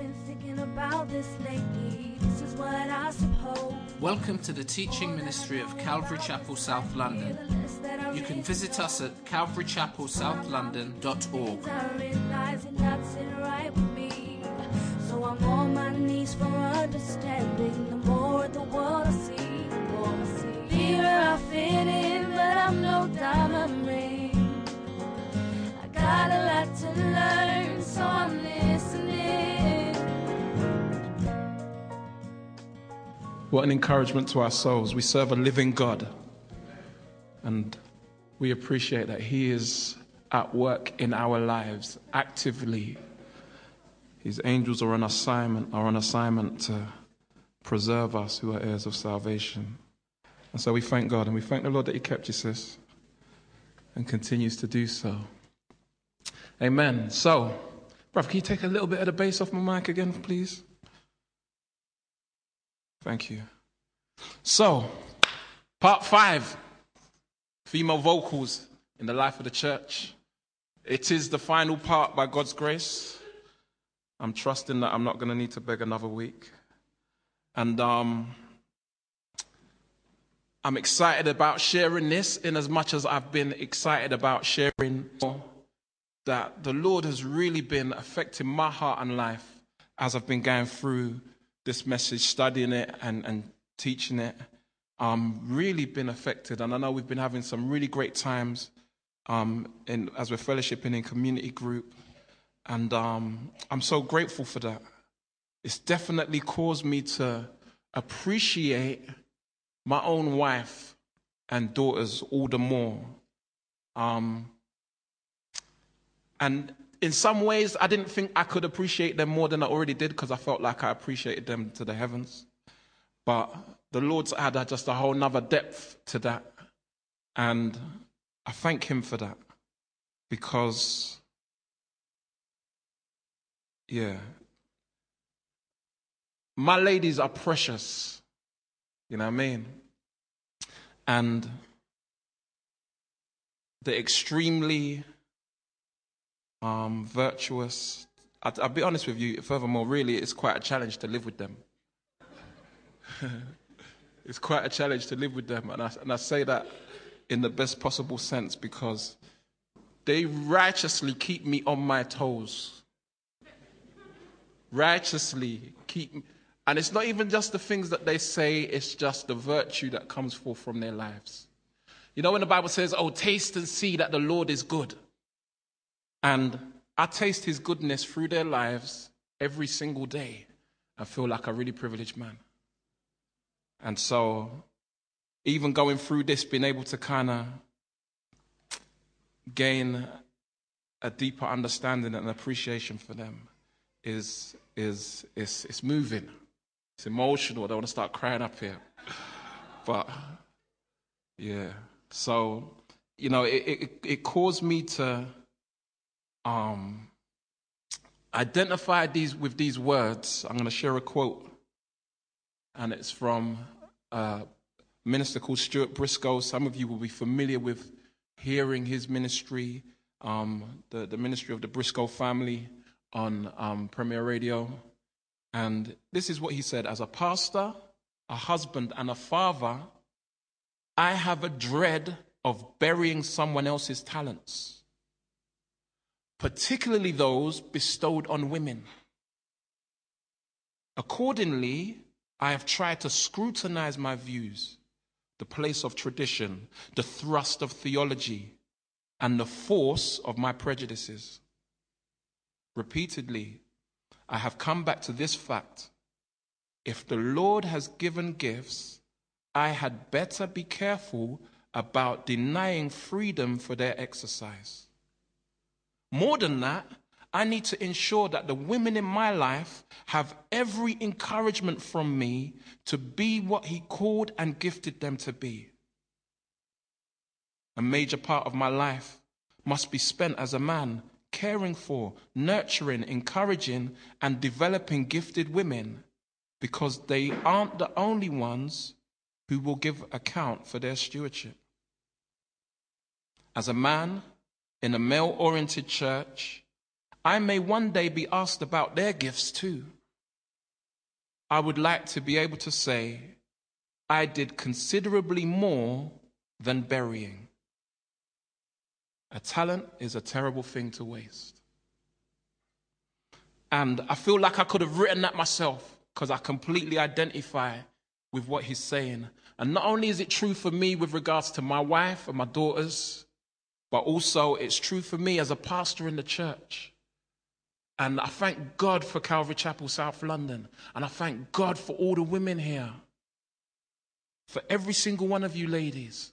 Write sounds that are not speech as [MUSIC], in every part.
been thinking about this lately. This is what I suppose. Welcome to the teaching ministry of Calvary Chapel South London. You can visit us at calvarychapelsouthlondon.org. I realize it not sitting right with me. So I'm on my knees for understanding. The more the world I see, the more I see. Here I fit in, but I'm no diamond ring. I got a lot to learn, so I'm listening. What an encouragement to our souls. We serve a living God. And we appreciate that He is at work in our lives actively. His angels are on assignment, are on assignment to preserve us who are heirs of salvation. And so we thank God and we thank the Lord that He kept you, sis, and continues to do so. Amen. So, bruv, can you take a little bit of the bass off my mic again, please? Thank you. So, part five female vocals in the life of the church. It is the final part by God's grace. I'm trusting that I'm not going to need to beg another week. And um, I'm excited about sharing this in as much as I've been excited about sharing that the Lord has really been affecting my heart and life as I've been going through this message, studying it and, and teaching it. Um, really been affected, and I know we've been having some really great times um, in, as we're fellowshipping in community group, and um, I'm so grateful for that. It's definitely caused me to appreciate my own wife and daughters all the more. Um, and in some ways, I didn't think I could appreciate them more than I already did because I felt like I appreciated them to the heavens. But the Lord's added just a whole nother depth to that. And I thank Him for that because, yeah, my ladies are precious. You know what I mean? And they're extremely um, virtuous. I, I'll be honest with you, furthermore, really, it's quite a challenge to live with them. [LAUGHS] it's quite a challenge to live with them. And I, and I say that in the best possible sense because they righteously keep me on my toes. Righteously keep me. And it's not even just the things that they say, it's just the virtue that comes forth from their lives. You know, when the Bible says, Oh, taste and see that the Lord is good. And I taste his goodness through their lives every single day. I feel like a really privileged man. And so, even going through this, being able to kind of gain a deeper understanding and appreciation for them is, is, is, is moving. It's emotional. I don't want to start crying up here. But, yeah. So, you know, it, it, it caused me to um, identify these with these words. I'm going to share a quote and it's from a minister called Stuart Briscoe. Some of you will be familiar with hearing his ministry, um, the, the ministry of the Briscoe family on um, Premier Radio. And this is what he said As a pastor, a husband, and a father, I have a dread of burying someone else's talents, particularly those bestowed on women. Accordingly, I have tried to scrutinize my views, the place of tradition, the thrust of theology, and the force of my prejudices. Repeatedly, I have come back to this fact. If the Lord has given gifts, I had better be careful about denying freedom for their exercise. More than that, I need to ensure that the women in my life have every encouragement from me to be what He called and gifted them to be. A major part of my life must be spent as a man caring for, nurturing, encouraging, and developing gifted women because they aren't the only ones who will give account for their stewardship. As a man in a male oriented church, I may one day be asked about their gifts too. I would like to be able to say, I did considerably more than burying. A talent is a terrible thing to waste. And I feel like I could have written that myself because I completely identify with what he's saying. And not only is it true for me with regards to my wife and my daughters, but also it's true for me as a pastor in the church. And I thank God for Calvary Chapel, South London. And I thank God for all the women here. For every single one of you ladies.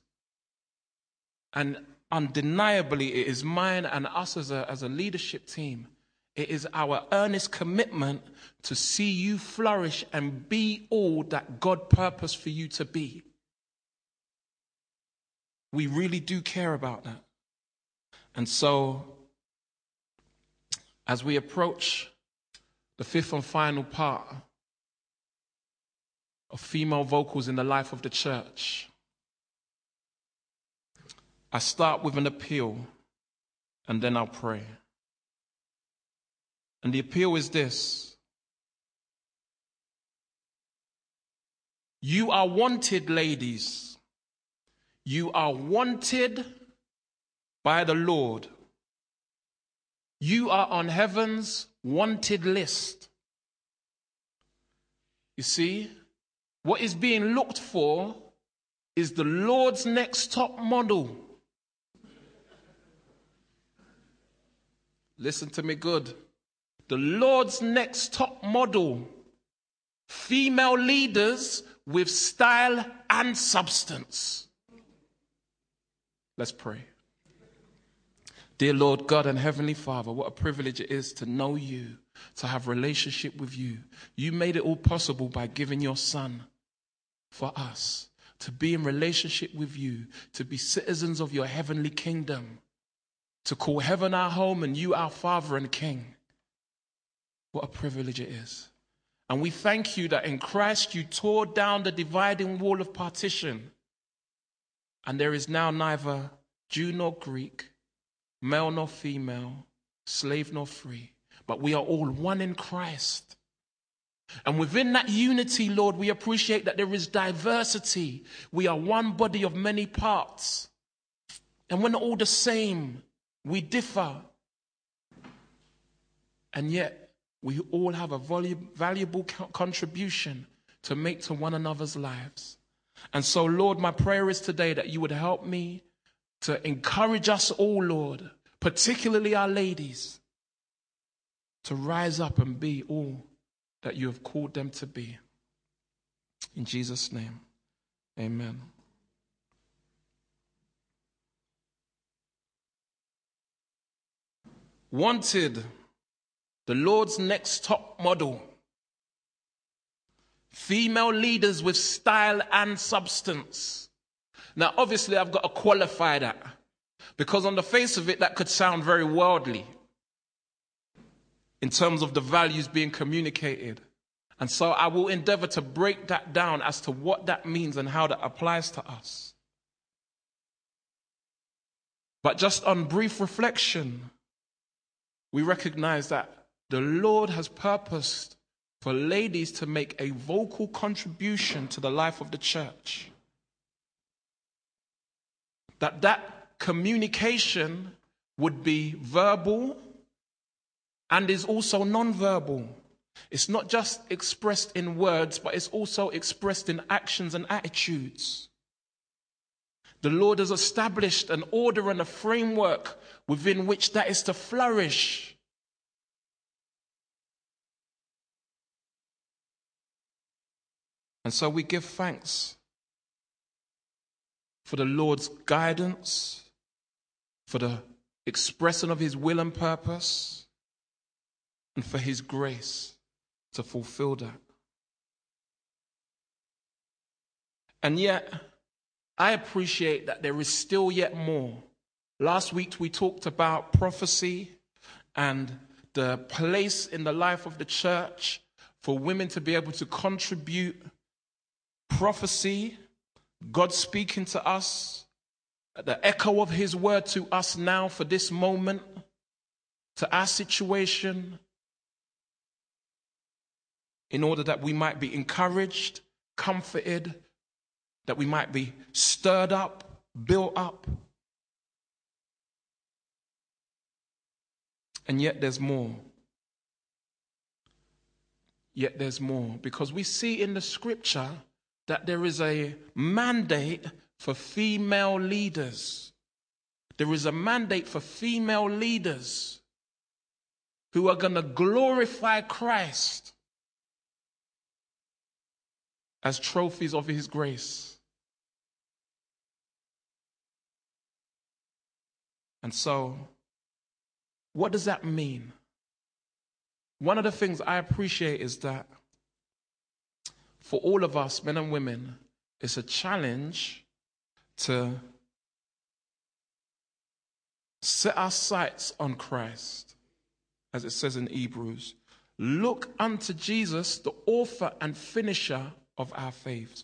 And undeniably, it is mine and us as a, as a leadership team. It is our earnest commitment to see you flourish and be all that God purposed for you to be. We really do care about that. And so as we approach the fifth and final part of female vocals in the life of the church, I start with an appeal and then I'll pray. And the appeal is this You are wanted, ladies. You are wanted by the Lord you are on heaven's wanted list. You see, what is being looked for is the Lord's next top model. Listen to me good. The Lord's next top model. Female leaders with style and substance. Let's pray. Dear Lord God and Heavenly Father, what a privilege it is to know you, to have relationship with you. You made it all possible by giving your son for us to be in relationship with you, to be citizens of your heavenly kingdom, to call heaven our home and you our Father and King. What a privilege it is. And we thank you that in Christ you tore down the dividing wall of partition. And there is now neither Jew nor Greek, male nor female, slave nor free, but we are all one in Christ. And within that unity, Lord, we appreciate that there is diversity. We are one body of many parts. And we're not all the same, we differ. And yet, we all have a valuable contribution to make to one another's lives. And so, Lord, my prayer is today that you would help me to encourage us all, Lord, particularly our ladies, to rise up and be all that you have called them to be. In Jesus' name, amen. Wanted, the Lord's next top model. Female leaders with style and substance. Now, obviously, I've got to qualify that because on the face of it, that could sound very worldly in terms of the values being communicated. And so I will endeavor to break that down as to what that means and how that applies to us. But just on brief reflection, we recognize that the Lord has purposed for ladies to make a vocal contribution to the life of the church that that communication would be verbal and is also non-verbal. It's not just expressed in words, but it's also expressed in actions and attitudes. The Lord has established an order and a framework within which that is to flourish. And so we give thanks for the Lord's guidance, for the expression of his will and purpose, and for his grace to fulfill that. And yet, I appreciate that there is still yet more. Last week we talked about prophecy and the place in the life of the church for women to be able to contribute prophecy God speaking to us, the echo of his word to us now for this moment, to our situation in order that we might be encouraged, comforted, that we might be stirred up, built up. And yet there's more. Yet there's more. Because we see in the scripture that there is a mandate for female leaders. There is a mandate for female leaders who are going to glorify Christ as trophies of his grace. And so, what does that mean? One of the things I appreciate is that for all of us, men and women, it's a challenge to set our sights on Christ, as it says in Hebrews. Look unto Jesus, the author and finisher of our faith.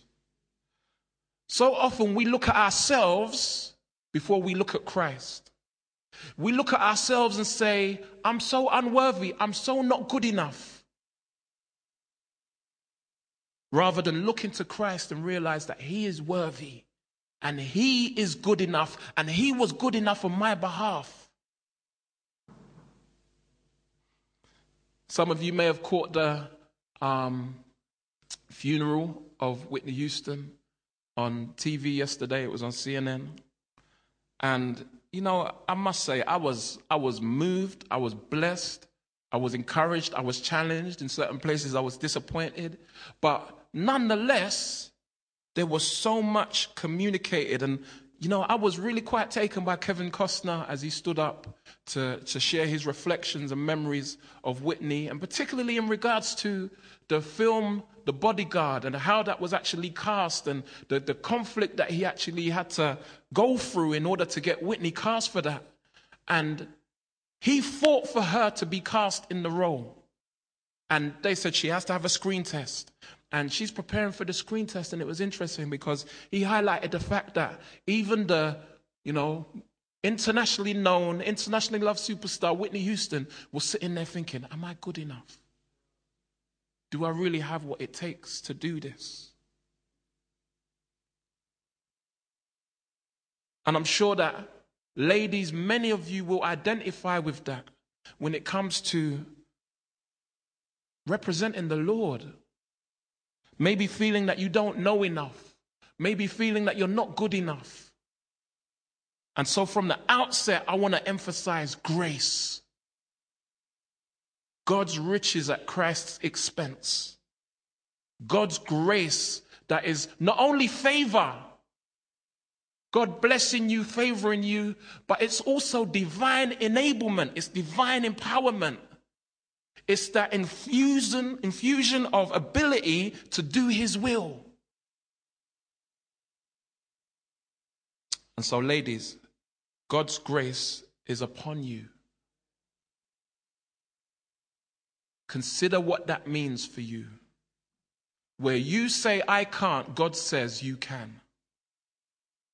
So often we look at ourselves before we look at Christ. We look at ourselves and say, I'm so unworthy, I'm so not good enough. Rather than looking to Christ and realize that He is worthy and He is good enough and He was good enough on my behalf. Some of you may have caught the um, funeral of Whitney Houston on TV yesterday. It was on CNN. And, you know, I must say, I was, I was moved, I was blessed, I was encouraged, I was challenged. In certain places, I was disappointed. But nonetheless, there was so much communicated. And, you know, I was really quite taken by Kevin Costner as he stood up to, to share his reflections and memories of Whitney, and particularly in regards to the film The Bodyguard and how that was actually cast and the, the conflict that he actually had to go through in order to get Whitney cast for that. And he fought for her to be cast in the role. And they said she has to have a screen test. And she's preparing for the screen test. And it was interesting because he highlighted the fact that even the, you know, internationally known, internationally loved superstar Whitney Houston was sitting there thinking, Am I good enough? Do I really have what it takes to do this? And I'm sure that, ladies, many of you will identify with that when it comes to representing the Lord. Maybe feeling that you don't know enough. Maybe feeling that you're not good enough. And so from the outset, I want to emphasize grace. God's riches at Christ's expense. God's grace that is not only favor, God blessing you, favoring you, but it's also divine enablement, it's divine empowerment. It's that infusion, infusion of ability to do his will. And so, ladies, God's grace is upon you. Consider what that means for you. Where you say, I can't, God says you can.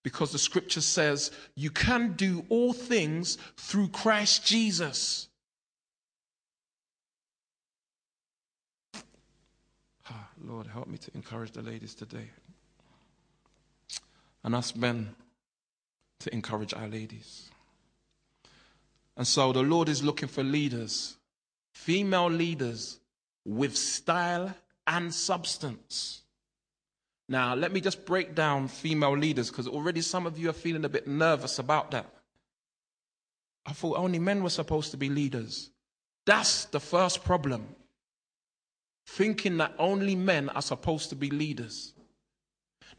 Because the scripture says you can do all things through Christ Jesus. Ah, Lord, help me to encourage the ladies today. And us men to encourage our ladies. And so the Lord is looking for leaders female leaders with style and substance. Now, let me just break down female leaders because already some of you are feeling a bit nervous about that. I thought only men were supposed to be leaders. That's the first problem. Thinking that only men are supposed to be leaders.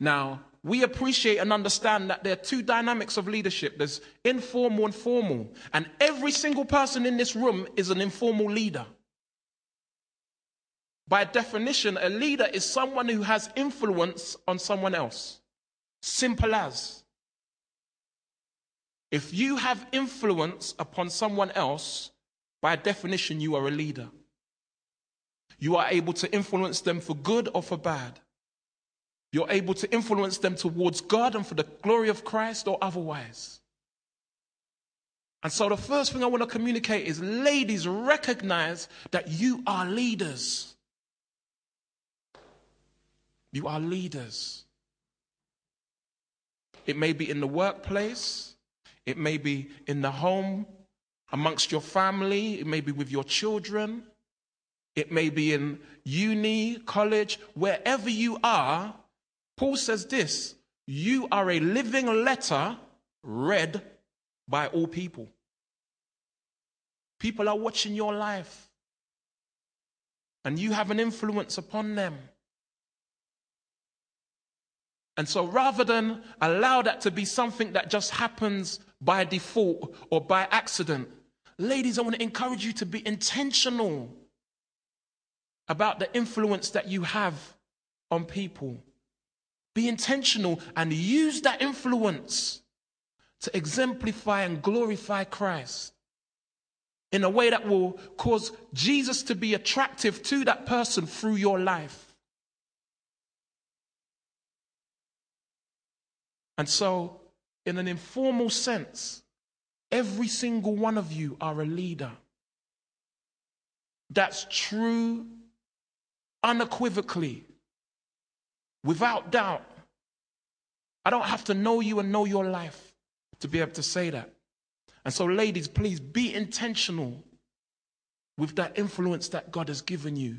Now, we appreciate and understand that there are two dynamics of leadership there's informal and formal. And every single person in this room is an informal leader. By definition, a leader is someone who has influence on someone else. Simple as. If you have influence upon someone else, by definition, you are a leader. You are able to influence them for good or for bad. You're able to influence them towards God and for the glory of Christ or otherwise. And so the first thing I want to communicate is ladies, recognize that you are leaders. You are leaders. It may be in the workplace, it may be in the home, amongst your family, it may be with your children, it may be in uni, college, wherever you are. Paul says this you are a living letter read by all people. People are watching your life, and you have an influence upon them. And so rather than allow that to be something that just happens by default or by accident, ladies, I want to encourage you to be intentional about the influence that you have on people. Be intentional and use that influence to exemplify and glorify Christ in a way that will cause Jesus to be attractive to that person through your life. And so, in an informal sense, every single one of you are a leader. That's true unequivocally, without doubt. I don't have to know you and know your life to be able to say that. And so, ladies, please be intentional with that influence that God has given you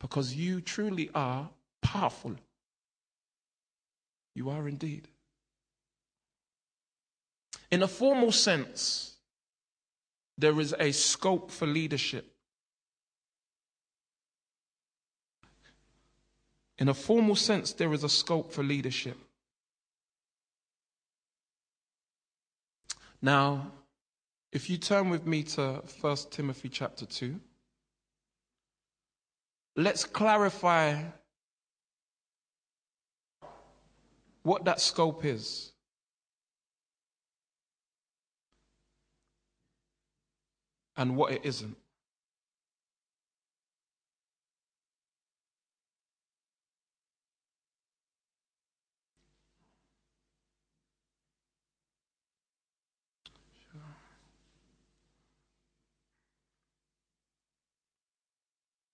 because you truly are powerful. You are indeed. In a formal sense, there is a scope for leadership. In a formal sense, there is a scope for leadership. Now, if you turn with me to 1 Timothy chapter 2, let's clarify what that scope is. And what it isn't.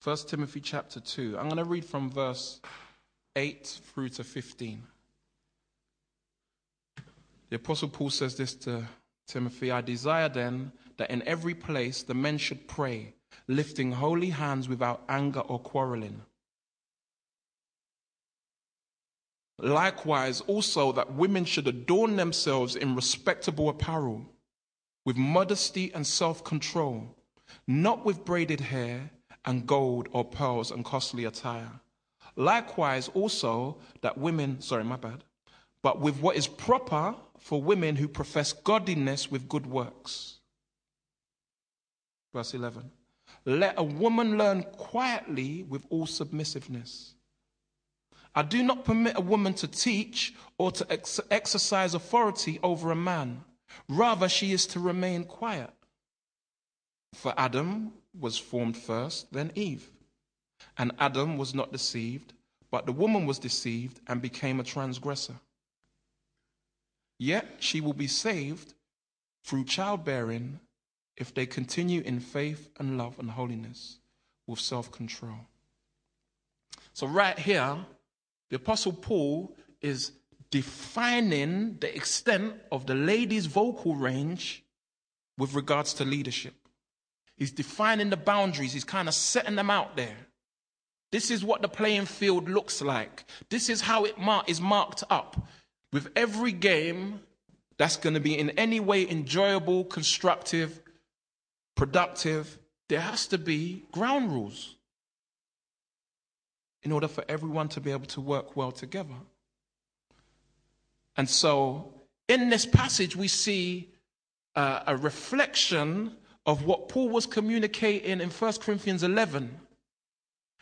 First Timothy chapter 2. I'm going to read from verse 8 through to 15. The Apostle Paul says this to Timothy I desire then that in every place the men should pray, lifting holy hands without anger or quarreling. Likewise, also that women should adorn themselves in respectable apparel, with modesty and self control, not with braided hair and gold or pearls and costly attire. Likewise, also that women, sorry, my bad, but with what is proper for women who profess godliness with good works. Verse 11. Let a woman learn quietly with all submissiveness. I do not permit a woman to teach or to ex- exercise authority over a man. Rather, she is to remain quiet. For Adam was formed first, then Eve. And Adam was not deceived, but the woman was deceived and became a transgressor. Yet she will be saved through childbearing if they continue in faith and love and holiness with self control. So, right here, the Apostle Paul is defining the extent of the lady's vocal range with regards to leadership. He's defining the boundaries, he's kind of setting them out there. This is what the playing field looks like. This is how it mar- is marked up. With every game that's going to be in any way enjoyable, constructive, productive, there has to be ground rules in order for everyone to be able to work well together. And so, in this passage, we see uh, a reflection of what Paul was communicating in 1 Corinthians 11.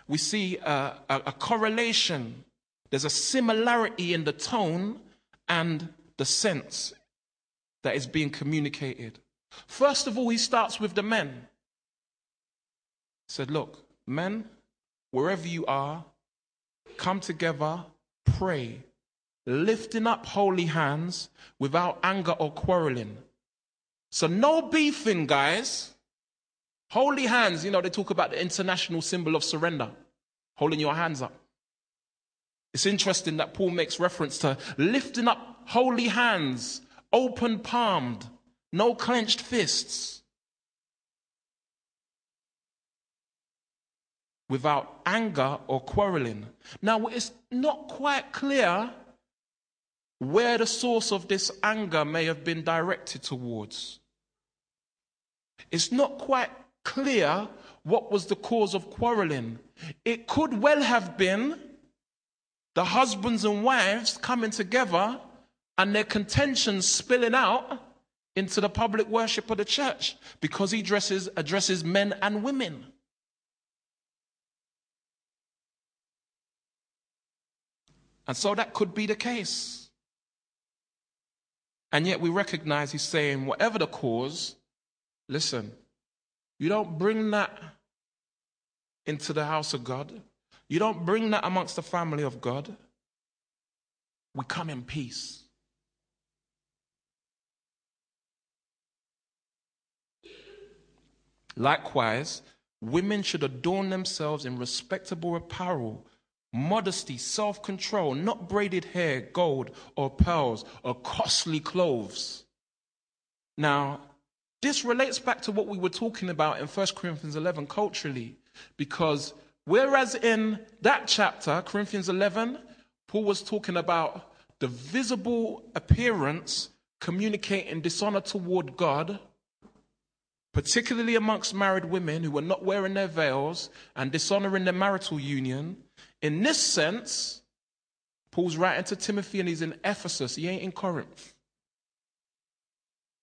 We see uh, a, a correlation, there's a similarity in the tone and the sense that is being communicated. First of all, he starts with the men. He said, Look, men, wherever you are, come together, pray, lifting up holy hands without anger or quarreling. So no beefing, guys. Holy hands, you know, they talk about the international symbol of surrender, holding your hands up. It's interesting that Paul makes reference to lifting up holy hands, open palmed, no clenched fists. Without anger or quarreling. Now, it's not quite clear where the source of this anger may have been directed towards. It's not quite clear what was the cause of quarreling. It could well have been the husbands and wives coming together and their contentions spilling out into the public worship of the church because he addresses, addresses men and women. And so that could be the case. And yet we recognize he's saying, whatever the cause, listen, you don't bring that into the house of God. You don't bring that amongst the family of God. We come in peace. Likewise, women should adorn themselves in respectable apparel, modesty, self control, not braided hair, gold, or pearls, or costly clothes. Now, this relates back to what we were talking about in 1 Corinthians 11 culturally, because whereas in that chapter, Corinthians 11, Paul was talking about the visible appearance communicating dishonor toward God particularly amongst married women who were not wearing their veils and dishonoring their marital union. In this sense, Paul's writing to Timothy and he's in Ephesus, he ain't in Corinth.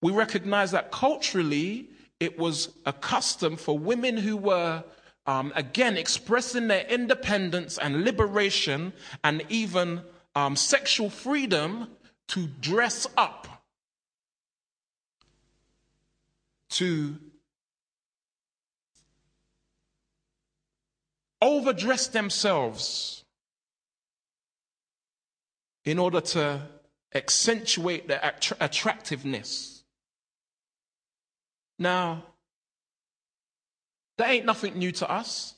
We recognize that culturally, it was a custom for women who were, um, again, expressing their independence and liberation and even um, sexual freedom to dress up to overdress themselves in order to accentuate their attra- attractiveness. Now, that ain't nothing new to us.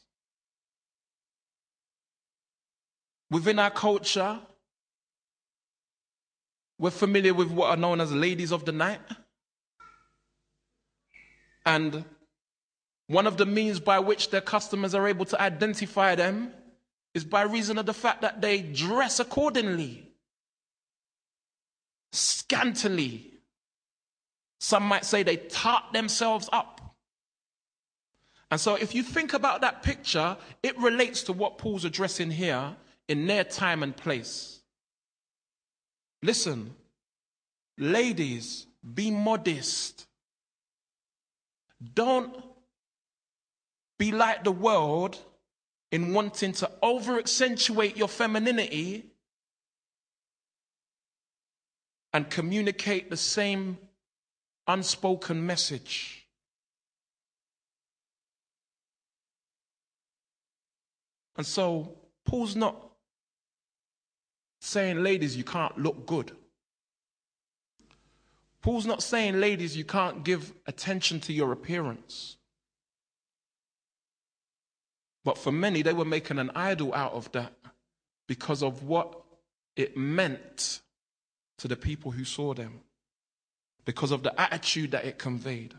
Within our culture, we're familiar with what are known as ladies of the night. And one of the means by which their customers are able to identify them is by reason of the fact that they dress accordingly, scantily. Some might say they tart themselves up. And so, if you think about that picture, it relates to what Paul's addressing here in their time and place. Listen, ladies, be modest. Don't be like the world in wanting to over accentuate your femininity and communicate the same unspoken message. And so, Paul's not saying, ladies, you can't look good. Paul's not saying, ladies, you can't give attention to your appearance. But for many, they were making an idol out of that because of what it meant to the people who saw them, because of the attitude that it conveyed.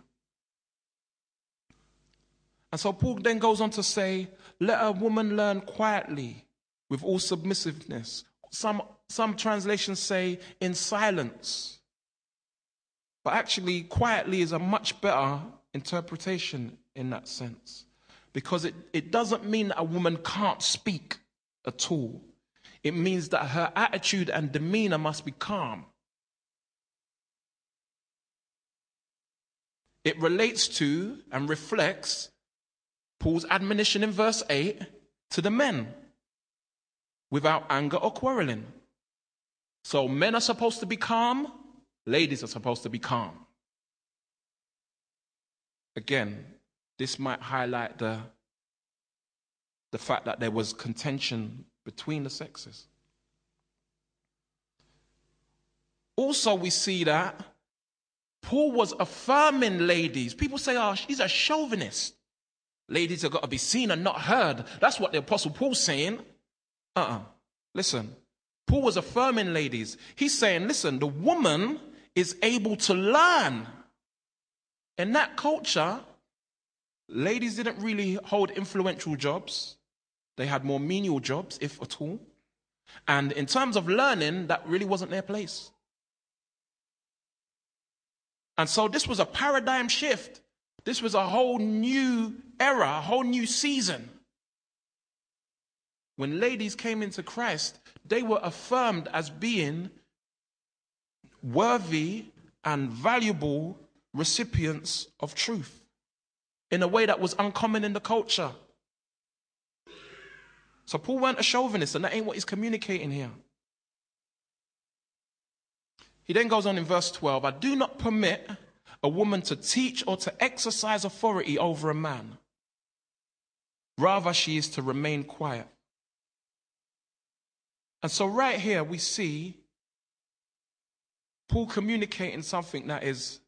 And so Paul then goes on to say, Let a woman learn quietly with all submissiveness. Some, some translations say in silence. But actually, quietly is a much better interpretation in that sense. Because it, it doesn't mean that a woman can't speak at all. It means that her attitude and demeanor must be calm. It relates to and reflects Paul's admonition in verse 8 to the men without anger or quarreling. So men are supposed to be calm, Ladies are supposed to be calm. Again, this might highlight the, the fact that there was contention between the sexes. Also, we see that Paul was affirming ladies. People say, oh, he's a chauvinist. Ladies have got to be seen and not heard. That's what the Apostle Paul's saying. Uh uh Listen, Paul was affirming ladies. He's saying, listen, the woman is able to learn. In that culture, ladies didn't really hold influential jobs, they had more menial jobs, if at all. And in terms of learning, that really wasn't their place. And so this was a paradigm shift. This was a whole new era, a whole new season. When ladies came into Christ, they were affirmed as being worthy and valuable recipients of truth in a way that was uncommon in the culture. So Paul weren't a chauvinist, and that ain't what he's communicating here. He then goes on in verse 12 I do not permit a woman to teach or to exercise authority over a man. Rather, she is to remain quiet. And so, right here, we see Paul communicating something that is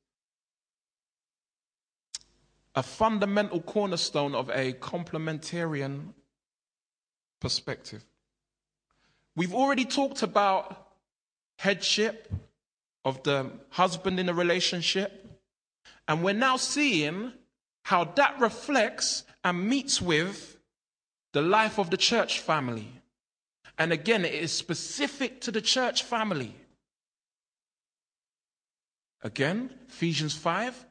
a fundamental cornerstone of a complementarian perspective. We've already talked about headship of the husband in a relationship. And we're now seeing how that reflects and meets with the life of the church family. And again, it is specific to the church family. Again, Ephesians 5,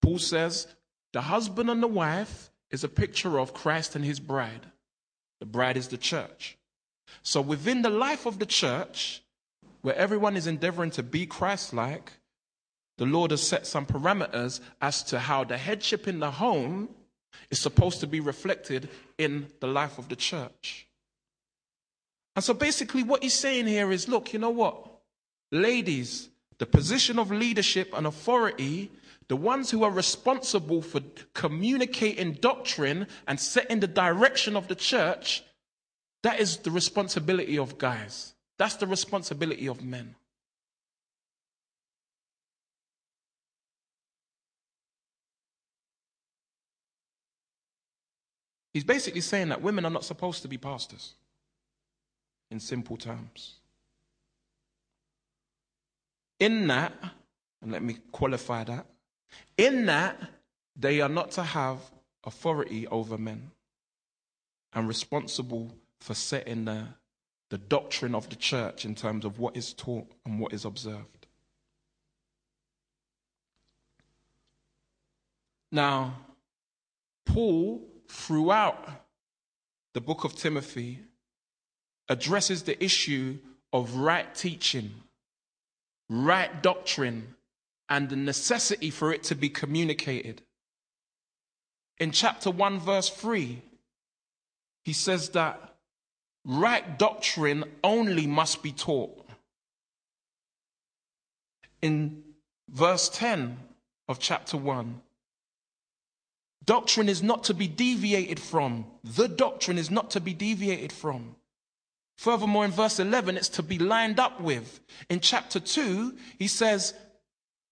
Paul says, the husband and the wife is a picture of Christ and his bride. The bride is the church. So within the life of the church, where everyone is endeavoring to be Christ like, the Lord has set some parameters as to how the headship in the home is supposed to be reflected in the life of the church. And so basically, what he's saying here is look, you know what? Ladies, the position of leadership and authority, the ones who are responsible for communicating doctrine and setting the direction of the church, that is the responsibility of guys. That's the responsibility of men. He's basically saying that women are not supposed to be pastors, in simple terms. In that, and let me qualify that, in that, they are not to have authority over men and responsible for setting the, the doctrine of the church in terms of what is taught and what is observed. Now, Paul throughout the book of Timothy addresses the issue of right teaching, right doctrine, and the necessity for it to be communicated. In chapter 1, verse 3, he says that right doctrine only must be taught. In verse 10 of chapter 1, Doctrine is not to be deviated from. The doctrine is not to be deviated from. Furthermore, in verse 11, it's to be lined up with. In chapter 2, he says,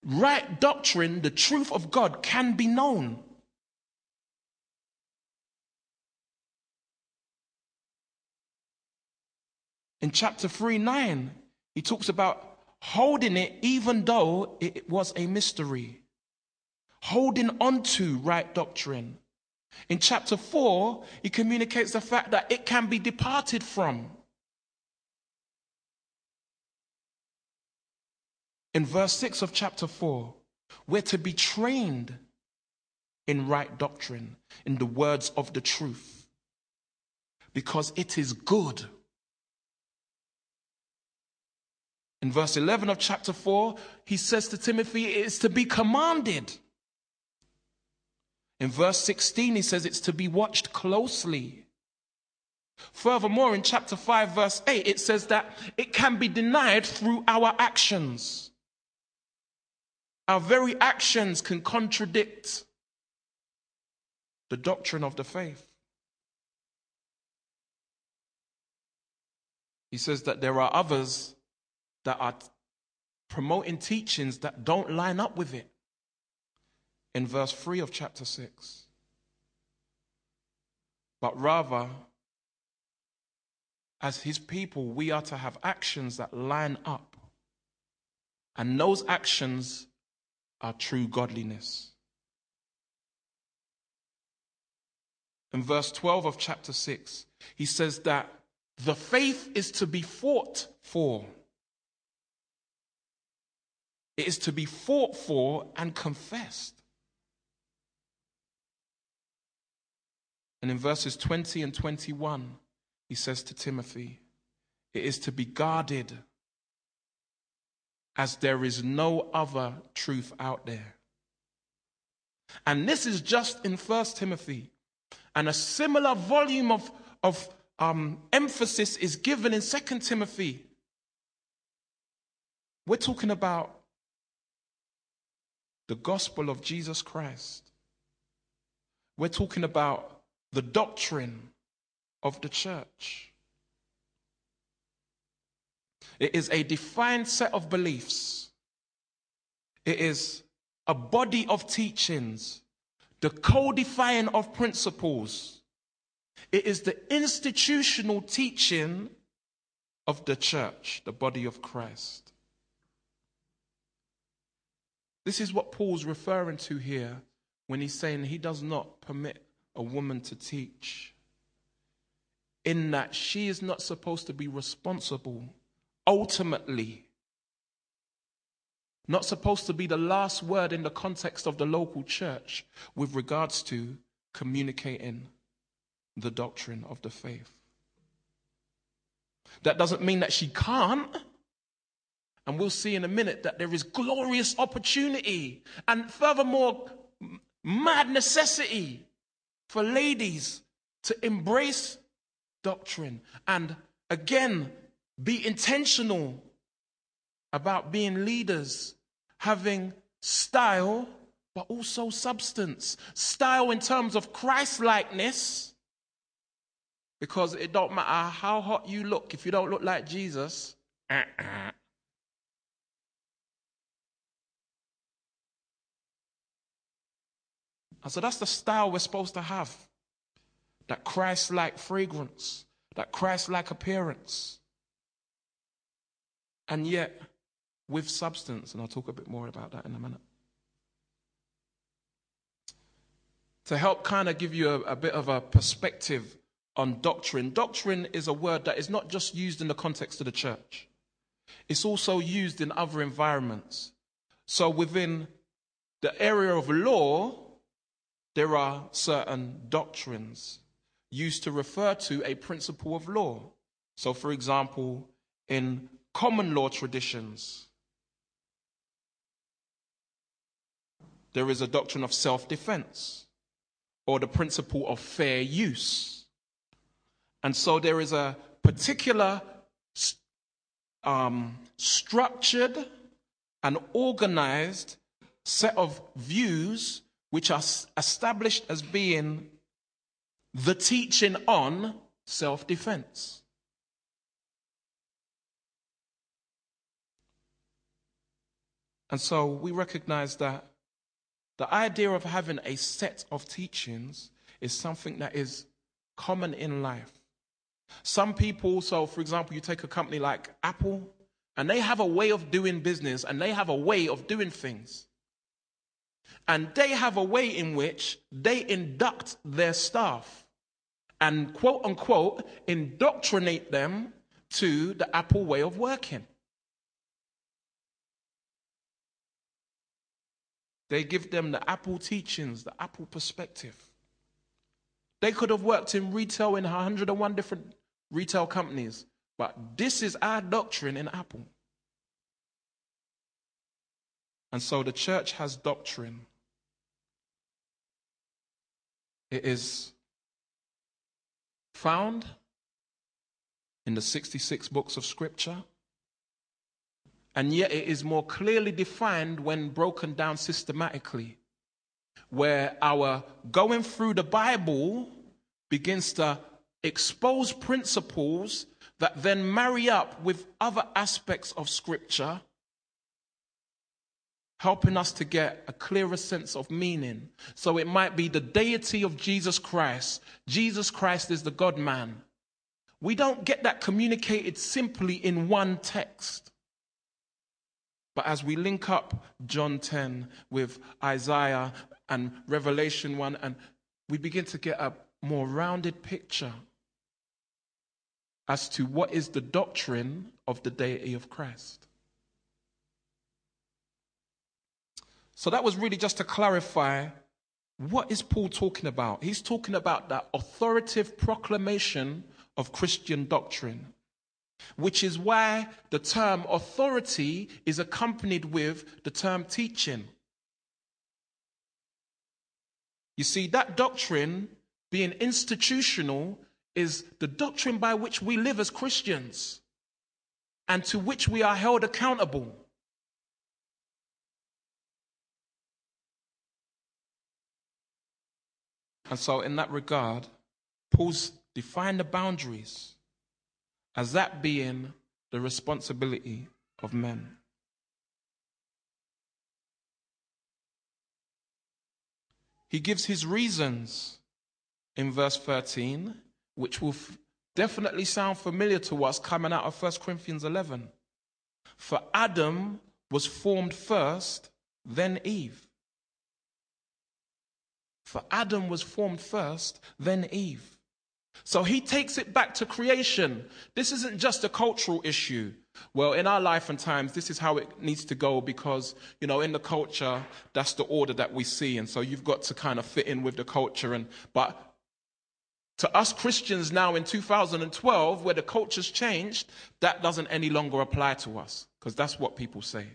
right doctrine, the truth of God, can be known. In chapter 3, 9, he talks about holding it even though it was a mystery holding on to right doctrine. In chapter 4, he communicates the fact that it can be departed from. In verse 6 of chapter 4, we're to be trained in right doctrine, in the words of the truth, because it is good. In verse 11 of chapter 4, he says to Timothy, it is to be commanded. In verse 16, he says it's to be watched closely. Furthermore, in chapter 5, verse 8, it says that it can be denied through our actions. Our very actions can contradict the doctrine of the faith. He says that there are others that are promoting teachings that don't line up with it. In verse 3 of chapter 6. But rather, as his people, we are to have actions that line up. And those actions are true godliness. In verse 12 of chapter 6, he says that the faith is to be fought for. It is to be fought for and confessed. And in verses 20 and 21, he says to Timothy, it is to be guarded as there is no other truth out there. And this is just in First Timothy. And a similar volume of, of um, emphasis is given in Second Timothy. We're talking about the gospel of Jesus Christ. We're talking about the doctrine of the church. It is a defined set of beliefs. It is a body of teachings, the codifying of principles. It is the institutional teaching of the church, the body of Christ. This is what Paul's referring to here when he's saying he does not permit a woman to teach in that she is not supposed to be responsible ultimately. Not supposed to be the last word in the context of the local church with regards to communicating the doctrine of the faith. That doesn't mean that she can't. And we'll see in a minute that there is glorious opportunity and furthermore, mad necessity for ladies to embrace doctrine and again be intentional about being leaders, having style, but also substance. Style in terms of Christ likeness, because it don't matter how hot you look, if you don't look like Jesus, uh-uh. And so that's the style we're supposed to have that Christ like fragrance, that Christ like appearance. And yet, with substance, and I'll talk a bit more about that in a minute. To help kind of give you a, a bit of a perspective on doctrine, doctrine is a word that is not just used in the context of the church, it's also used in other environments. So within the area of law, there are certain doctrines used to refer to a principle of law. So, for example, in common law traditions, there is a doctrine of self defense or the principle of fair use. And so there is a particular um, structured and organized set of views which are established as being the teaching on self defense. And so we recognize that the idea of having a set of teachings is something that is common in life. Some people, so for example, you take a company like Apple, and they have a way of doing business and they have a way of doing things. And they have a way in which they induct their staff and quote unquote indoctrinate them to the Apple way of working. They give them the Apple teachings, the Apple perspective. They could have worked in retail in 101 different retail companies, but this is our doctrine in Apple. And so the church has doctrine. It is found in the 66 books of Scripture, and yet it is more clearly defined when broken down systematically, where our going through the Bible begins to expose principles that then marry up with other aspects of Scripture helping us to get a clearer sense of meaning. So it might be the deity of Jesus Christ. Jesus Christ is the God man. We don't get that communicated simply in one text. But as we link up John 10 with Isaiah and Revelation 1, and we begin to get a more rounded picture as to what is the doctrine of the deity of Christ. So that was really just to clarify what is Paul talking about? He's talking about that authoritative proclamation of Christian doctrine, which is why the term authority is accompanied with the term teaching. You see, that doctrine being institutional is the doctrine by which we live as Christians and to which we are held accountable. And so, in that regard, Paul's defined the boundaries as that being the responsibility of men. He gives his reasons in verse 13, which will f- definitely sound familiar to us coming out of 1 Corinthians 11. For Adam was formed first, then Eve. For Adam was formed first, then Eve. So he takes it back to creation. This isn't just a cultural issue. Well, in our life and times, this is how it needs to go because, you know, in the culture, that's the order that we see. And so you've got to kind of fit in with the culture. And, but to us Christians now in 2012, where the culture's changed, that doesn't any longer apply to us because that's what people say.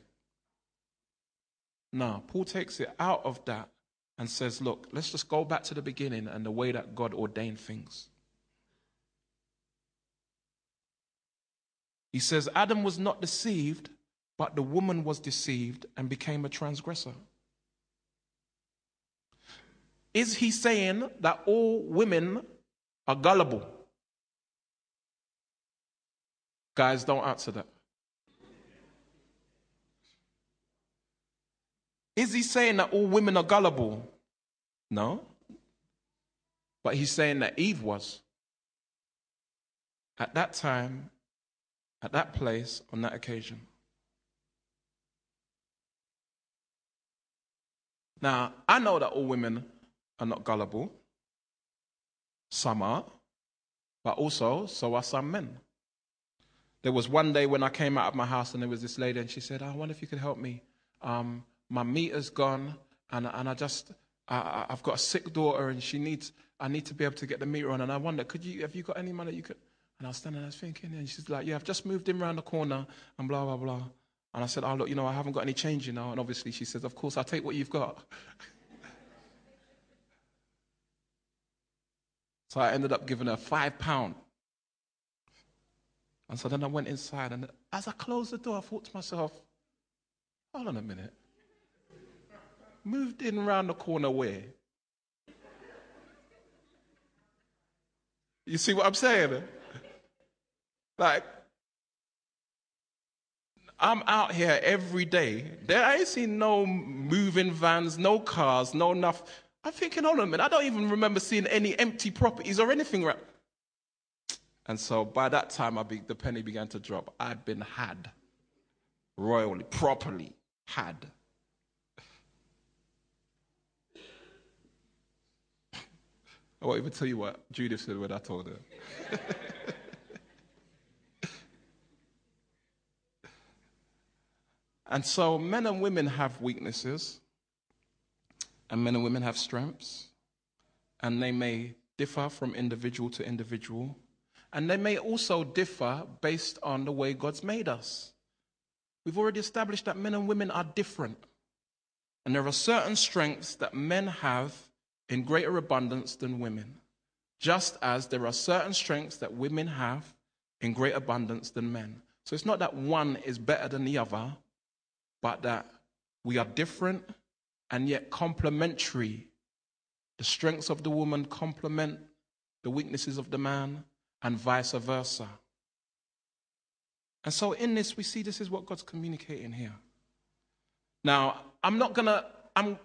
Now, Paul takes it out of that and says, look, let's just go back to the beginning and the way that God ordained things. He says, Adam was not deceived, but the woman was deceived and became a transgressor. Is he saying that all women are gullible? Guys, don't answer that. Is he saying that all women are gullible? No. But he's saying that Eve was. At that time, at that place, on that occasion. Now, I know that all women are not gullible. Some are. But also, so are some men. There was one day when I came out of my house and there was this lady and she said, I wonder if you could help me. Um, my meter's gone, and, and I just, I, I've got a sick daughter, and she needs, I need to be able to get the meter on. And I wonder, could you, have you got any money you could? And I was standing there thinking, and she's like, yeah, I've just moved in around the corner, and blah, blah, blah. And I said, oh, look, you know, I haven't got any change, you know. And obviously she says, of course, I'll take what you've got. [LAUGHS] so I ended up giving her five pound. And so then I went inside, and as I closed the door, I thought to myself, hold on a minute. Moved in around the corner where? You see what I'm saying? Like, I'm out here every day. There, I ain't seen no moving vans, no cars, no enough. I'm thinking, hold on a minute, I don't even remember seeing any empty properties or anything. And so by that time, I be, the penny began to drop. I'd been had, royally, properly had. Oh, I won't even tell you what Judith said when I told her. [LAUGHS] and so men and women have weaknesses, and men and women have strengths, and they may differ from individual to individual, and they may also differ based on the way God's made us. We've already established that men and women are different. And there are certain strengths that men have in greater abundance than women, just as there are certain strengths that women have in great abundance than men. So it's not that one is better than the other, but that we are different and yet complementary. The strengths of the woman complement the weaknesses of the man, and vice versa. And so, in this, we see this is what God's communicating here. Now, I'm not gonna, I'm,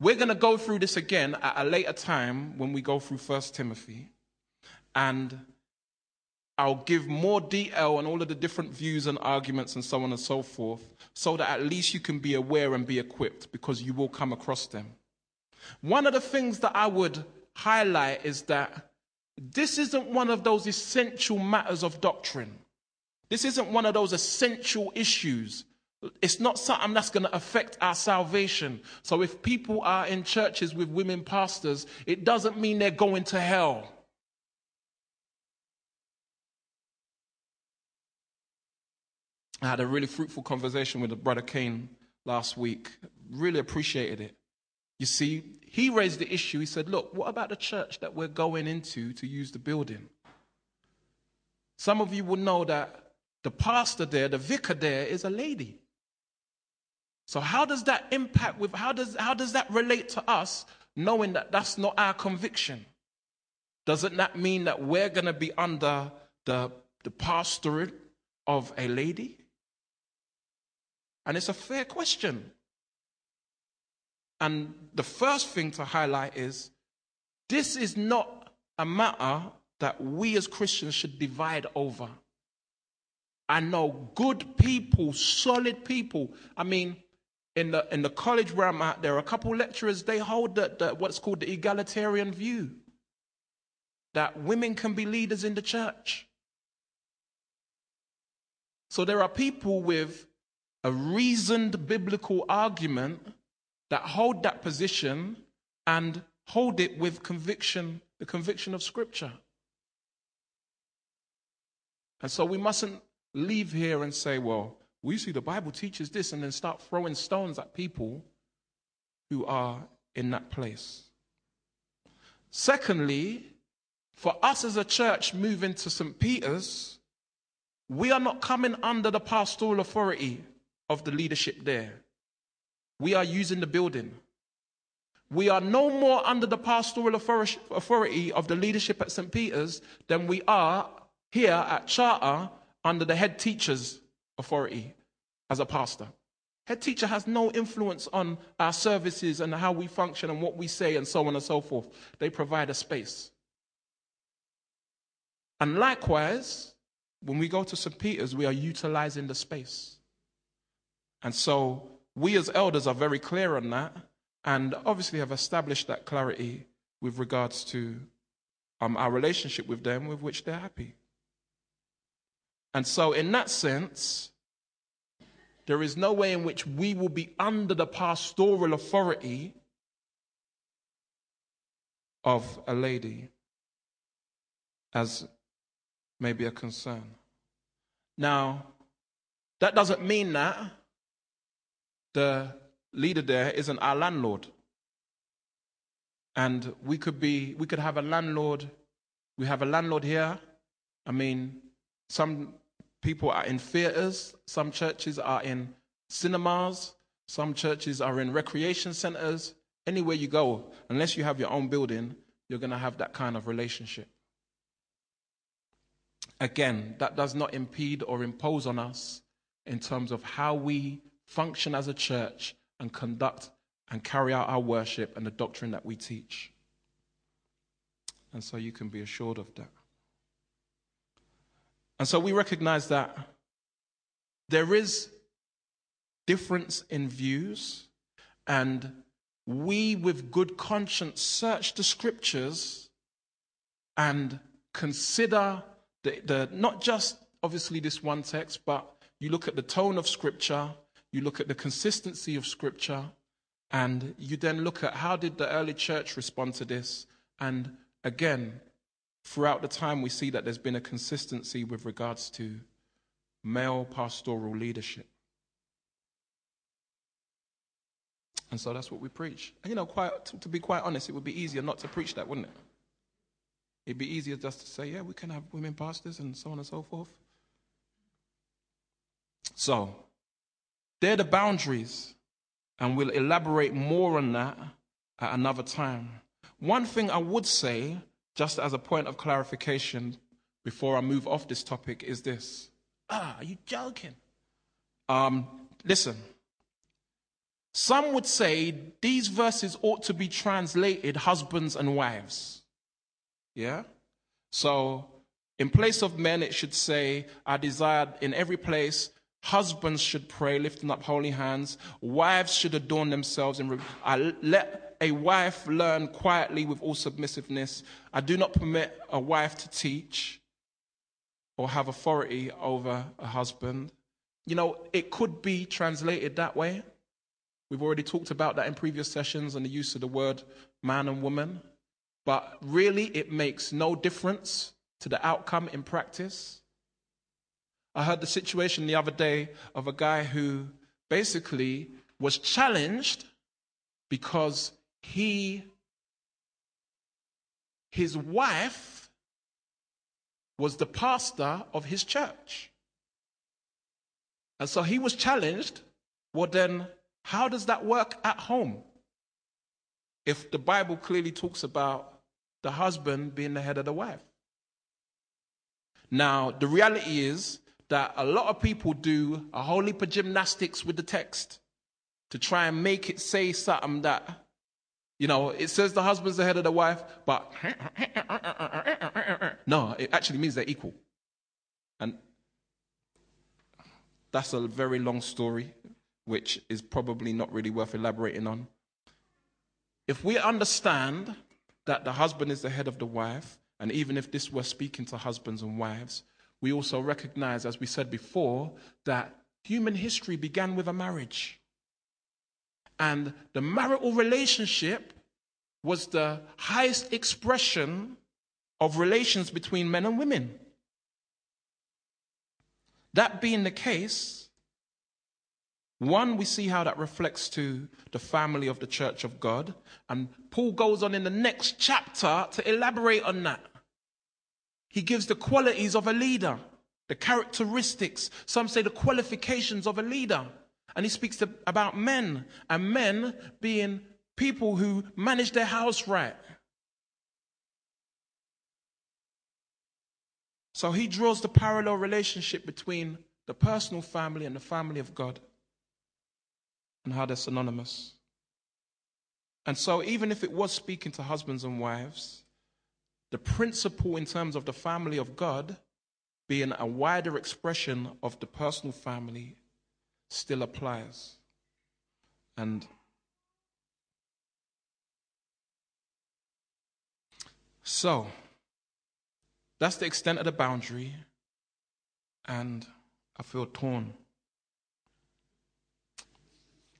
we're gonna go through this again at a later time when we go through First Timothy. And I'll give more detail on all of the different views and arguments and so on and so forth, so that at least you can be aware and be equipped because you will come across them. One of the things that I would highlight is that this isn't one of those essential matters of doctrine. This isn't one of those essential issues. It's not something that's going to affect our salvation. So if people are in churches with women pastors, it doesn't mean they're going to hell. I had a really fruitful conversation with brother Kane last week. Really appreciated it. You see, he raised the issue. He said, Look, what about the church that we're going into to use the building? Some of you will know that the pastor there, the vicar there, is a lady. So how does that impact with how does how does that relate to us knowing that that's not our conviction? Doesn't that mean that we're going to be under the the pastorate of a lady? And it's a fair question. And the first thing to highlight is this is not a matter that we as Christians should divide over. I know good people, solid people. I mean, in the in the college where I'm at, uh, there are a couple lecturers. They hold the, the, what's called the egalitarian view that women can be leaders in the church. So there are people with a reasoned biblical argument that hold that position and hold it with conviction, the conviction of Scripture. And so we mustn't leave here and say, well, we see the Bible teaches this, and then start throwing stones at people who are in that place. Secondly, for us as a church moving to St. Peter's, we are not coming under the pastoral authority of the leadership there. We are using the building. We are no more under the pastoral authority of the leadership at St. Peter's than we are here at Charter under the head teacher's authority as a pastor. Head teacher has no influence on our services and how we function and what we say and so on and so forth. They provide a space. And likewise, when we go to St. Peter's, we are utilizing the space. And so we as elders are very clear on that and obviously have established that clarity with regards to um, our relationship with them, with which they're happy. And so, in that sense, there is no way in which we will be under the pastoral authority of a lady as maybe a concern. Now, that doesn't mean that the leader there isn't our landlord. And we could be, we could have a landlord. We have a landlord here. I mean, some people are in theaters, some churches are in cinemas, some churches are in recreation centers. Anywhere you go, unless you have your own building, you're going to have that kind of relationship. Again, that does not impede or impose on us in terms of how we function as a church and conduct and carry out our worship and the doctrine that we teach. And so you can be assured of that. And so we recognize that there is difference in views, and we, with good conscience, search the scriptures and consider the, the, not just obviously this one text, but you look at the tone of scripture, you look at the consistency of scripture, and you then look at how did the early church respond to this, and again, throughout the time, we see that there's been a consistency with regards to male pastoral leadership. And so that's what we preach. And you know, quite, to, to be quite honest, it would be easier not to preach that, wouldn't it? It'd be easier just to say, yeah, we can have women pastors and so on and so forth. So, they're the boundaries, and we'll elaborate more on that at another time. One thing I would say just as a point of clarification before I move off this topic, is this. Ah, are you joking? Um, listen, Some would say these verses ought to be translated husbands and wives. Yeah? So, in place of men, it should say, I desire in every place, husbands should pray, lifting up holy hands. Wives should adorn themselves. And I let a wife learn quietly with all submissiveness. I do not permit a wife to teach or have authority over a husband. You know, it could be translated that way. We've already talked about that in previous sessions and the use of the word man and woman. But really, it makes no difference to the outcome in practice. I heard the situation the other day of a guy who basically was challenged because he, his wife, was the pastor of his church. And so he was challenged. Well, then, how does that work at home? If the Bible clearly talks about the husband being the head of the wife. Now, the reality is that a lot of people do a whole heap of gymnastics with the text to try and make it say something that, you know, it says the husband's the head of the wife, but [LAUGHS] no, it actually means they're equal. And that's a very long story, which is probably not really worth elaborating on. If we understand that the husband is the head of the wife, and even if this were speaking to husbands and wives, we also recognize, as we said before, that human history began with a marriage. And the marital relationship was the highest expression of relations between men and women. That being the case, one, we see how that reflects to the family of the church of God. And Paul goes on in the next chapter to elaborate on that. He gives the qualities of a leader, the characteristics, some say the qualifications of a leader. And he speaks to, about men, and men being people who manage their house right. So he draws the parallel relationship between the personal family and the family of God and how they're synonymous. And so, even if it was speaking to husbands and wives, the principle in terms of the family of God being a wider expression of the personal family still applies. And so, that's the extent of the boundary, and I feel torn.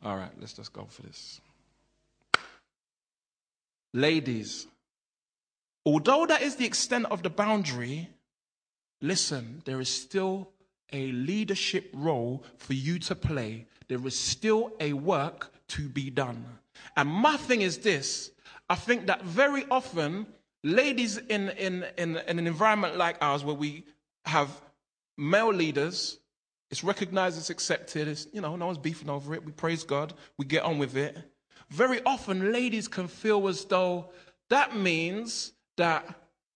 All right, let's just go for this. Ladies, Although that is the extent of the boundary, listen, there is still a leadership role for you to play. There is still a work to be done. And my thing is this I think that very often, ladies in, in, in, in an environment like ours where we have male leaders, it's recognized, it's accepted, it's, you know, no one's beefing over it. We praise God, we get on with it. Very often, ladies can feel as though that means that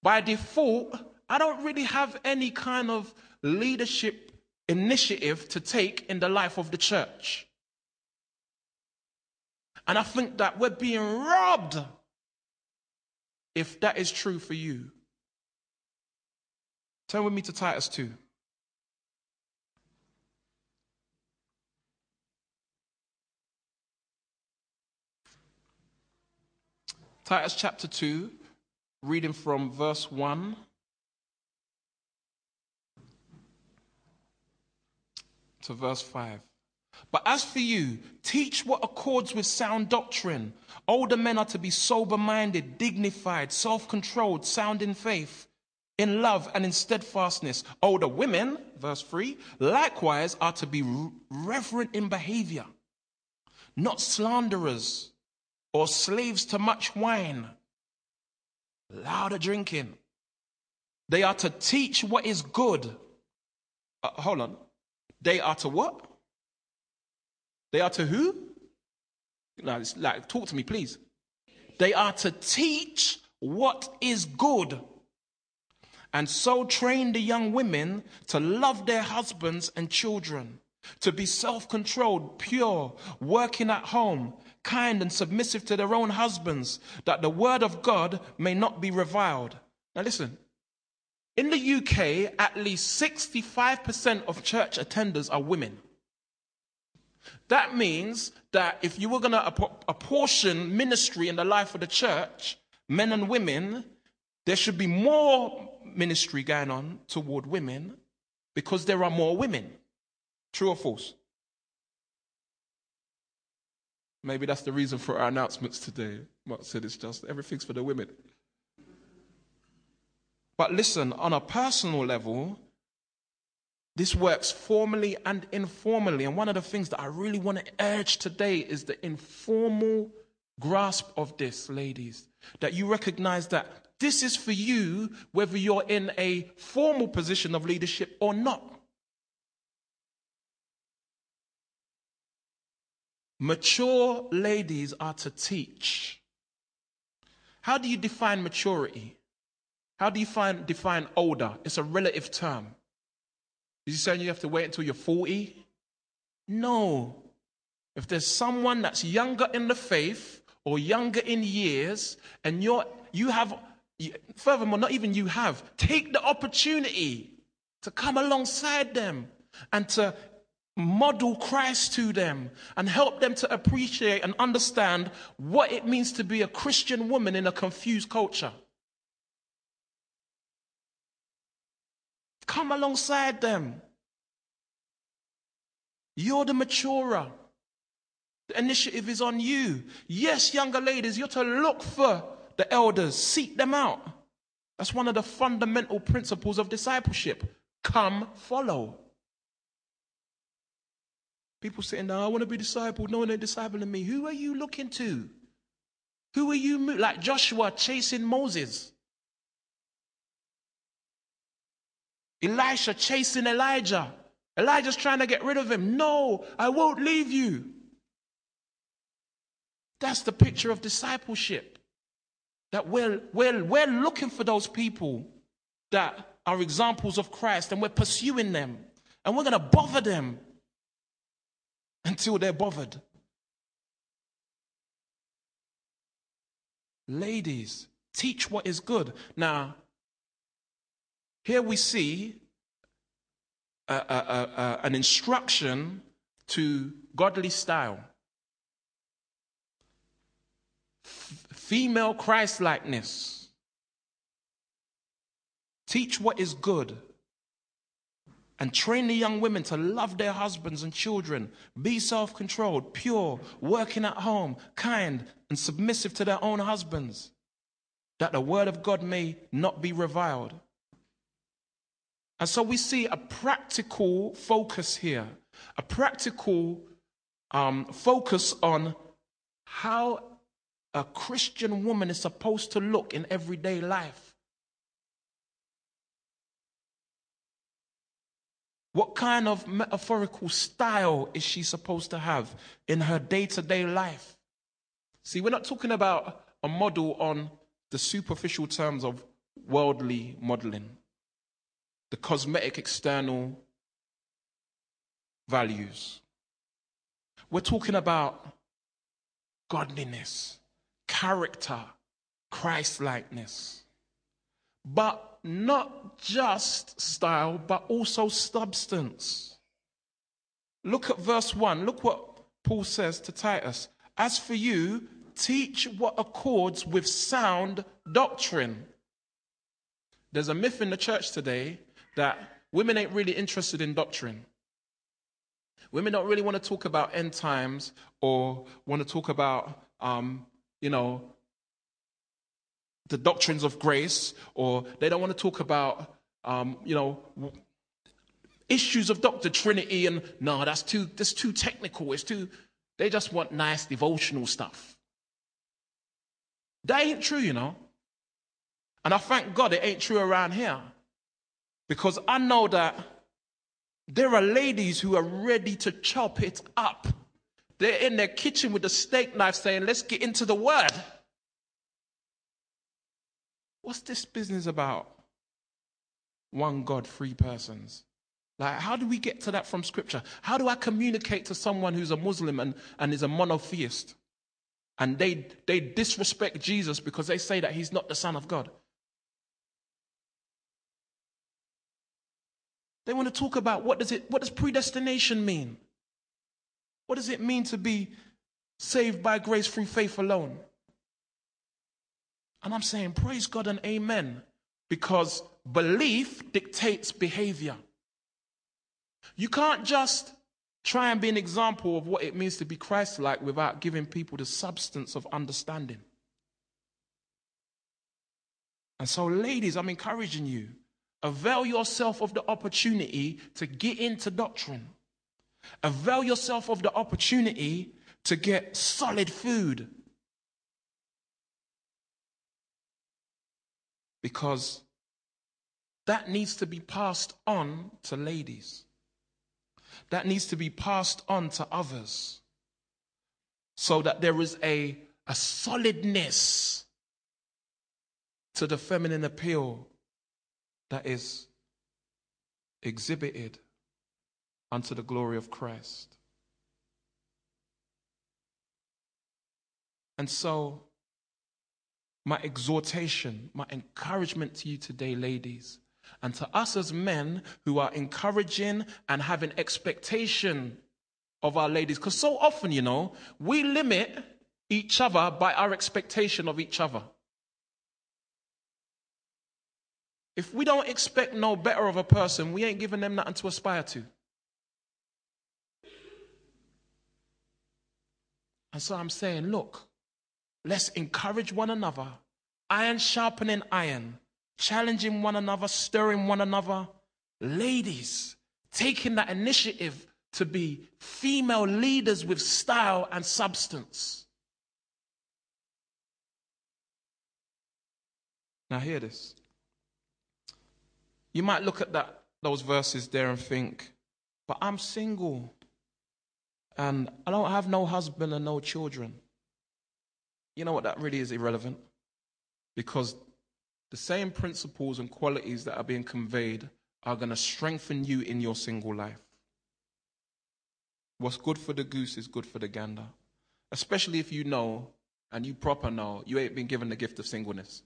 by default, I don't really have any kind of leadership initiative to take in the life of the church. And I think that we're being robbed if that is true for you. Turn with me to Titus 2. Titus chapter 2, reading from verse 1 to verse 5. But as for you, teach what accords with sound doctrine. Older men are to be sober minded, dignified, self controlled, sound in faith, in love, and in steadfastness. Older women, verse 3, likewise are to be reverent in behavior, not slanderers or slaves to much wine louder drinking. They are to teach what is good. Uh, hold on. They are to what? They are to who? No, like, talk to me, please. They are to teach what is good. And so train the young women to love their husbands and children, to be self controlled, pure, working at home, kind and submissive to their own husbands, that the word of God may not be reviled. Now, listen. In the UK, at least 65% of church attenders are women. That means that if you were going to apportion ministry in the life of the church, men and women, there should be more ministry going on toward women because there are more women. True or false? Maybe that's the reason for our announcements today. Mark said it's just everything's for the women. But listen, on a personal level, this works formally and informally. And one of the things that I really want to urge today is the informal grasp of this, ladies. That you recognize that this is for you, whether you're in a formal position of leadership or not. Mature ladies are to teach. How do you define maturity? How do you find, define older? It's a relative term. Is he saying you have to wait until you're 40? No. If there's someone that's younger in the faith or younger in years, and you're, you have, furthermore, not even you have, take the opportunity to come alongside them and to model Christ to them and help them to appreciate and understand what it means to be a Christian woman in a confused culture. Come alongside them. You're the maturer. The initiative is on you. Yes, younger ladies, you're to look for the elders, seek them out. That's one of the fundamental principles of discipleship. Come follow. People sitting "No, I want to be discipled. No one ain't discipling me." Who are you looking to? Who are you like Joshua chasing Moses? Elisha chasing Elijah. Elijah's trying to get rid of him. No, I won't leave you. That's the picture of discipleship. That we're, we're, we're looking for those people that are examples of Christ and we're pursuing them. And we're going to bother them until they're bothered. Ladies, teach what is good. Now, here we see a, a, a, an instruction to godly style. Female Christ likeness. Teach what is good. And train the young women to love their husbands and children, be self controlled, pure, working at home, kind, and submissive to their own husbands, that the word of God may not be reviled. And so we see a practical focus here, a practical um, focus on how a Christian woman is supposed to look in everyday life. What kind of metaphorical style is she supposed to have in her day to day life? See, we're not talking about a model on the superficial terms of worldly modeling the cosmetic external values. We're talking about godliness, character, Christ likeness. But not just style, but also substance. Look at verse 1. Look what Paul says to Titus. As for you, teach what accords with sound doctrine. There's a myth in the church today that women ain't really interested in doctrine. Women don't really want to talk about end times or want to talk about, um, you know, the doctrines of grace, or they don't want to talk about, um, you know, issues of doctor Trinity. And no, that's too that's too technical. It's too. They just want nice devotional stuff. That ain't true, you know. And I thank God it ain't true around here. Because I know that there are ladies who are ready to chop it up. They're in their kitchen with a steak knife saying, Let's get into the word. What's this business about? One God, three persons. Like, how do we get to that from scripture? How do I communicate to someone who's a Muslim and, and is a monotheist? And they, they disrespect Jesus because they say that he's not the Son of God. They want to talk about what does it what does predestination mean? What does it mean to be saved by grace through faith alone? And I'm saying praise God and amen because belief dictates behavior. You can't just try and be an example of what it means to be Christ like without giving people the substance of understanding. And so, ladies, I'm encouraging you avail yourself of the opportunity to get into doctrine, avail yourself of the opportunity to get solid food. Because that needs to be passed on to ladies. That needs to be passed on to others. So that there is a, a solidness to the feminine appeal that is exhibited unto the glory of Christ. And so, my exhortation, my encouragement to you today, ladies, and to us as men who are encouraging and having expectation of our ladies. Because so often, you know, we limit each other by our expectation of each other. If we don't expect no better of a person, we ain't giving them nothing to aspire to. And so I'm saying, look, let's encourage one another, iron sharpening iron, challenging one another, stirring one another. Ladies, taking that initiative to be female leaders with style and substance. Now, hear this. You might look at that, those verses there and think, but I'm single and I don't have no husband and no children. You know what? That really is irrelevant because the same principles and qualities that are being conveyed are going to strengthen you in your single life. What's good for the goose is good for the gander, especially if you know and you proper know you ain't been given the gift of singleness.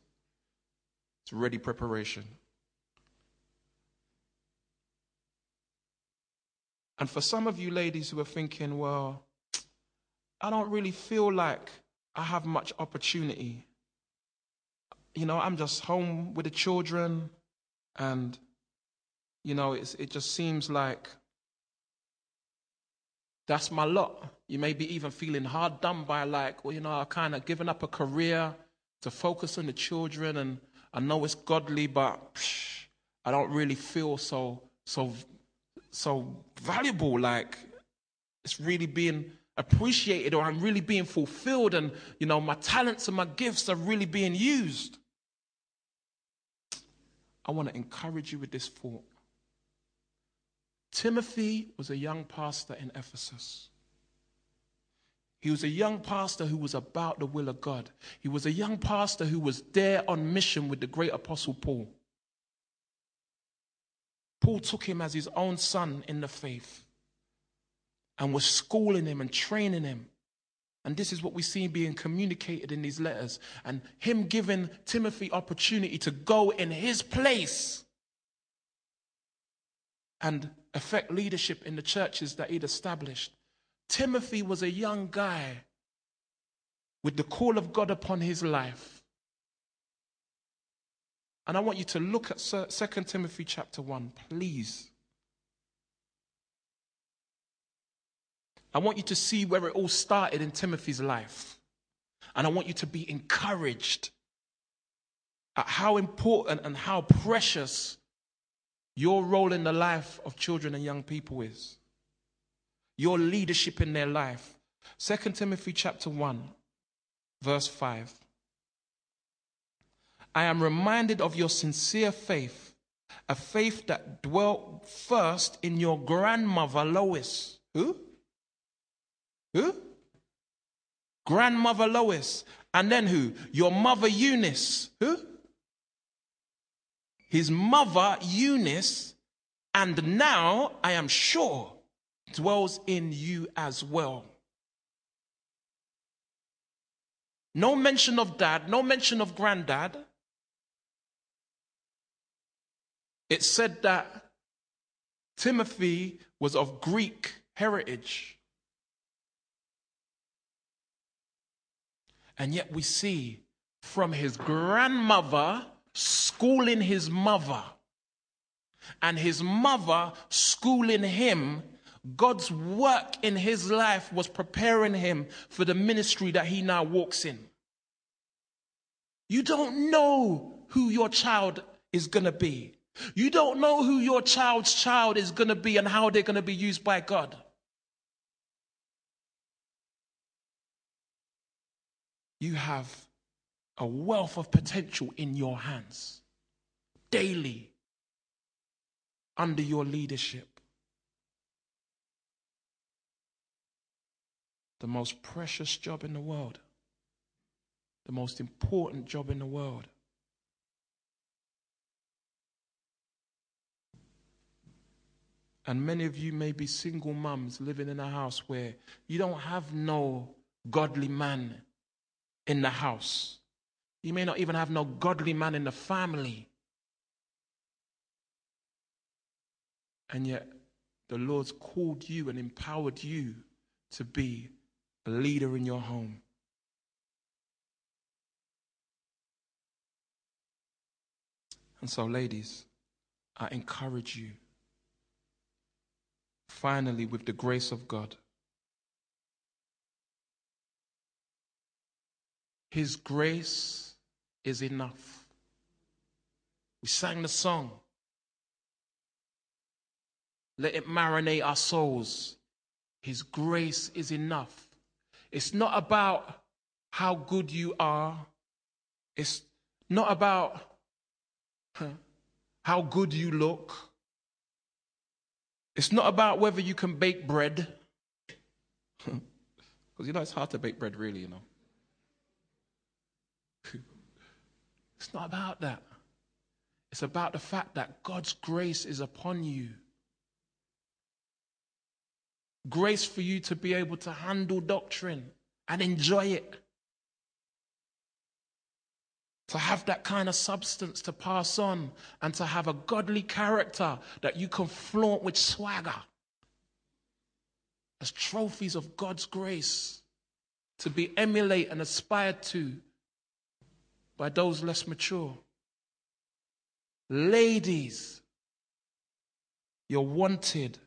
It's ready preparation. And for some of you ladies who are thinking, well, I don't really feel like I have much opportunity you know, I'm just home with the children, and, you know, it just seems like that's my lot. You may be even feeling hard done by, like, well, you know, I've kind of given up a career to focus on the children, and I know it's godly, but psh, I don't really feel so, so, so valuable. Like, it's really being appreciated, or I'm really being fulfilled, and, you know, my talents and my gifts are really being used. I want to encourage you with this thought. Timothy was a young pastor in Ephesus. He was a young pastor who was about the will of God. He was a young pastor who was there on mission with the great apostle Paul. Paul took him as his own son in the faith and was schooling him and training him and this is what we see being communicated in these letters. And him giving Timothy opportunity to go in his place and affect leadership in the churches that he'd established. Timothy was a young guy with the call of God upon his life. And I want you to look at 2 Timothy chapter 1, please. I want you to see where it all started in Timothy's life. And I want you to be encouraged at how important and how precious your role in the life of children and young people is. Your leadership in their life. 2 Timothy chapter 1, verse 5. I am reminded of your sincere faith, a faith that dwelt first in your grandmother Lois. Who? Who? Grandmother Lois. And then who? Your mother Eunice. Who? His mother Eunice and now I am sure dwells in you as well. No mention of dad, no mention of granddad. It said that Timothy was of Greek heritage. And yet we see from his grandmother schooling his mother and his mother schooling him God's work in his life was preparing him for the ministry that he now walks in. You don't know who your child is going to be. You don't know who your child's child is going to be and how they're going to be used by God. You have a wealth of potential in your hands daily under your leadership. the most precious job in the world, the most important job in the world. And many of you may be single mums living in a house where you don't have no godly man in the house. You may not even have no godly man in the family. And yet, the Lord's called you and empowered you to be a leader in your home. And so, ladies, I encourage you, finally, with the grace of God, His grace is enough. We sang the song. Let it marinate our souls. His grace is enough. It's not about how good you are. It's not about how good you look. It's not about whether you can bake bread. [LAUGHS] Because you know, it's hard to bake bread, really, you know. [LAUGHS] It's not about that. It's about the fact that God's grace is upon you grace for you to be able to handle doctrine and enjoy it. To have that kind of substance to pass on and to have a godly character that you can flaunt with swagger as trophies of God's grace to be emulated and aspired to by those less mature. Ladies, you're wanted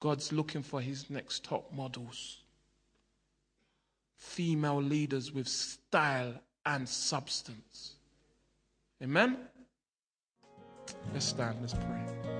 God's looking for his next top models. Female leaders with style and substance. Amen? Let's stand, let's pray.